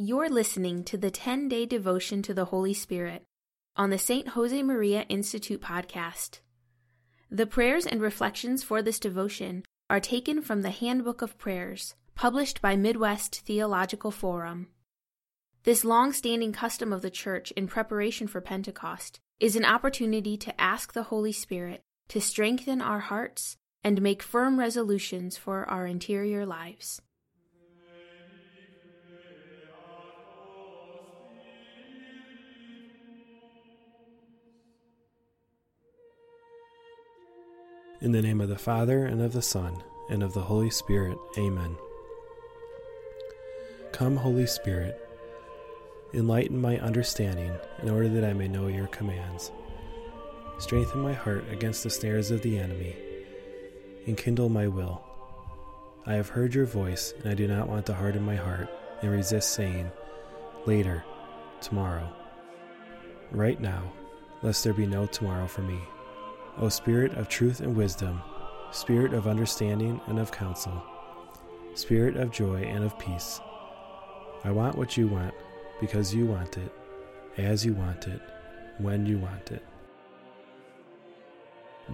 You're listening to the 10 day devotion to the Holy Spirit on the St. Josemaria Institute podcast. The prayers and reflections for this devotion are taken from the Handbook of Prayers, published by Midwest Theological Forum. This long standing custom of the Church in preparation for Pentecost is an opportunity to ask the Holy Spirit to strengthen our hearts and make firm resolutions for our interior lives. In the name of the Father, and of the Son, and of the Holy Spirit. Amen. Come, Holy Spirit, enlighten my understanding in order that I may know your commands. Strengthen my heart against the snares of the enemy, and kindle my will. I have heard your voice, and I do not want to harden my heart and resist saying, Later, tomorrow. Right now, lest there be no tomorrow for me. O Spirit of truth and wisdom, Spirit of understanding and of counsel, Spirit of joy and of peace, I want what you want because you want it, as you want it, when you want it.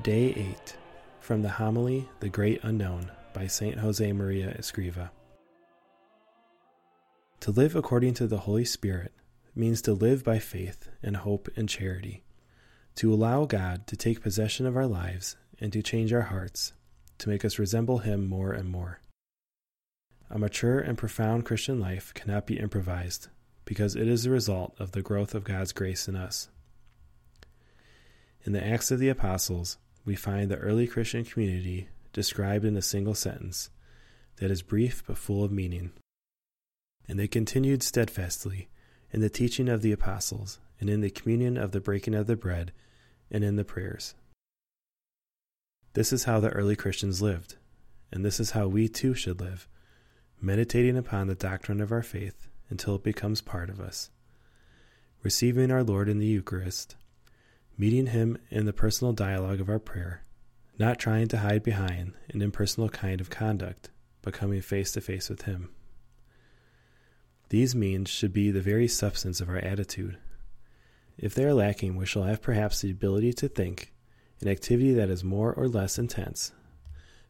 Day 8 From the Homily The Great Unknown by St. Josemaria Escriva. To live according to the Holy Spirit means to live by faith and hope and charity to allow God to take possession of our lives and to change our hearts, to make us resemble Him more and more. A mature and profound Christian life cannot be improvised because it is the result of the growth of God's grace in us. In the Acts of the Apostles, we find the early Christian community described in a single sentence that is brief but full of meaning. And they continued steadfastly in the teaching of the apostles, and in the communion of the breaking of the bread, and in the prayers. This is how the early Christians lived, and this is how we too should live, meditating upon the doctrine of our faith until it becomes part of us, receiving our Lord in the Eucharist, meeting Him in the personal dialogue of our prayer, not trying to hide behind an impersonal kind of conduct, but coming face to face with Him. These means should be the very substance of our attitude. If they are lacking, we shall have perhaps the ability to think, an activity that is more or less intense,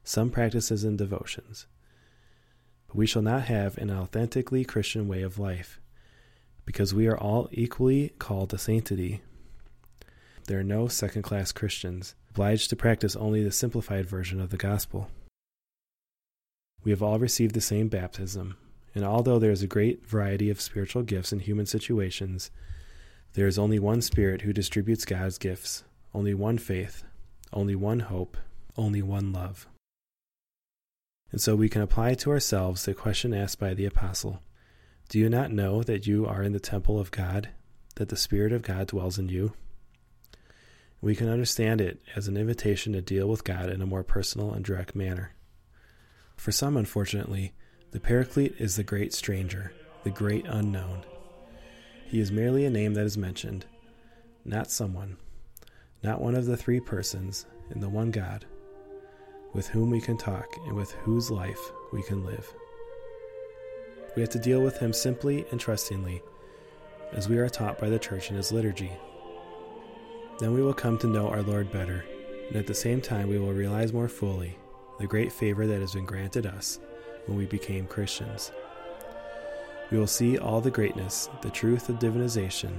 some practices and devotions. But we shall not have an authentically Christian way of life, because we are all equally called to sanctity. There are no second class Christians, obliged to practice only the simplified version of the gospel. We have all received the same baptism, and although there is a great variety of spiritual gifts in human situations, there is only one Spirit who distributes God's gifts, only one faith, only one hope, only one love. And so we can apply to ourselves the question asked by the Apostle Do you not know that you are in the temple of God, that the Spirit of God dwells in you? We can understand it as an invitation to deal with God in a more personal and direct manner. For some, unfortunately, the Paraclete is the great stranger, the great unknown. He is merely a name that is mentioned, not someone, not one of the three persons in the one God, with whom we can talk and with whose life we can live. We have to deal with him simply and trustingly, as we are taught by the Church in his liturgy. Then we will come to know our Lord better, and at the same time we will realize more fully the great favor that has been granted us when we became Christians. We will see all the greatness, the truth of divinization,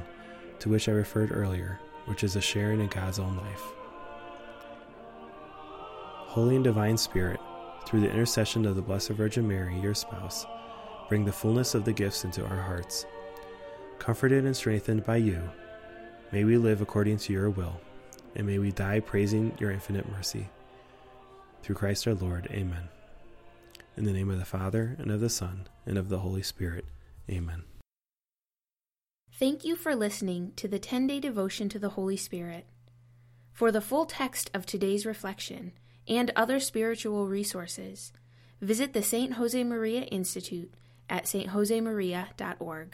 to which I referred earlier, which is a sharing in God's own life. Holy and Divine Spirit, through the intercession of the Blessed Virgin Mary, your spouse, bring the fullness of the gifts into our hearts. Comforted and strengthened by you, may we live according to your will, and may we die praising your infinite mercy. Through Christ our Lord, amen. In the name of the Father, and of the Son, and of the Holy Spirit. Amen. Thank you for listening to the 10 day devotion to the Holy Spirit. For the full text of today's reflection and other spiritual resources, visit the St. Josemaria Institute at stjosemaria.org.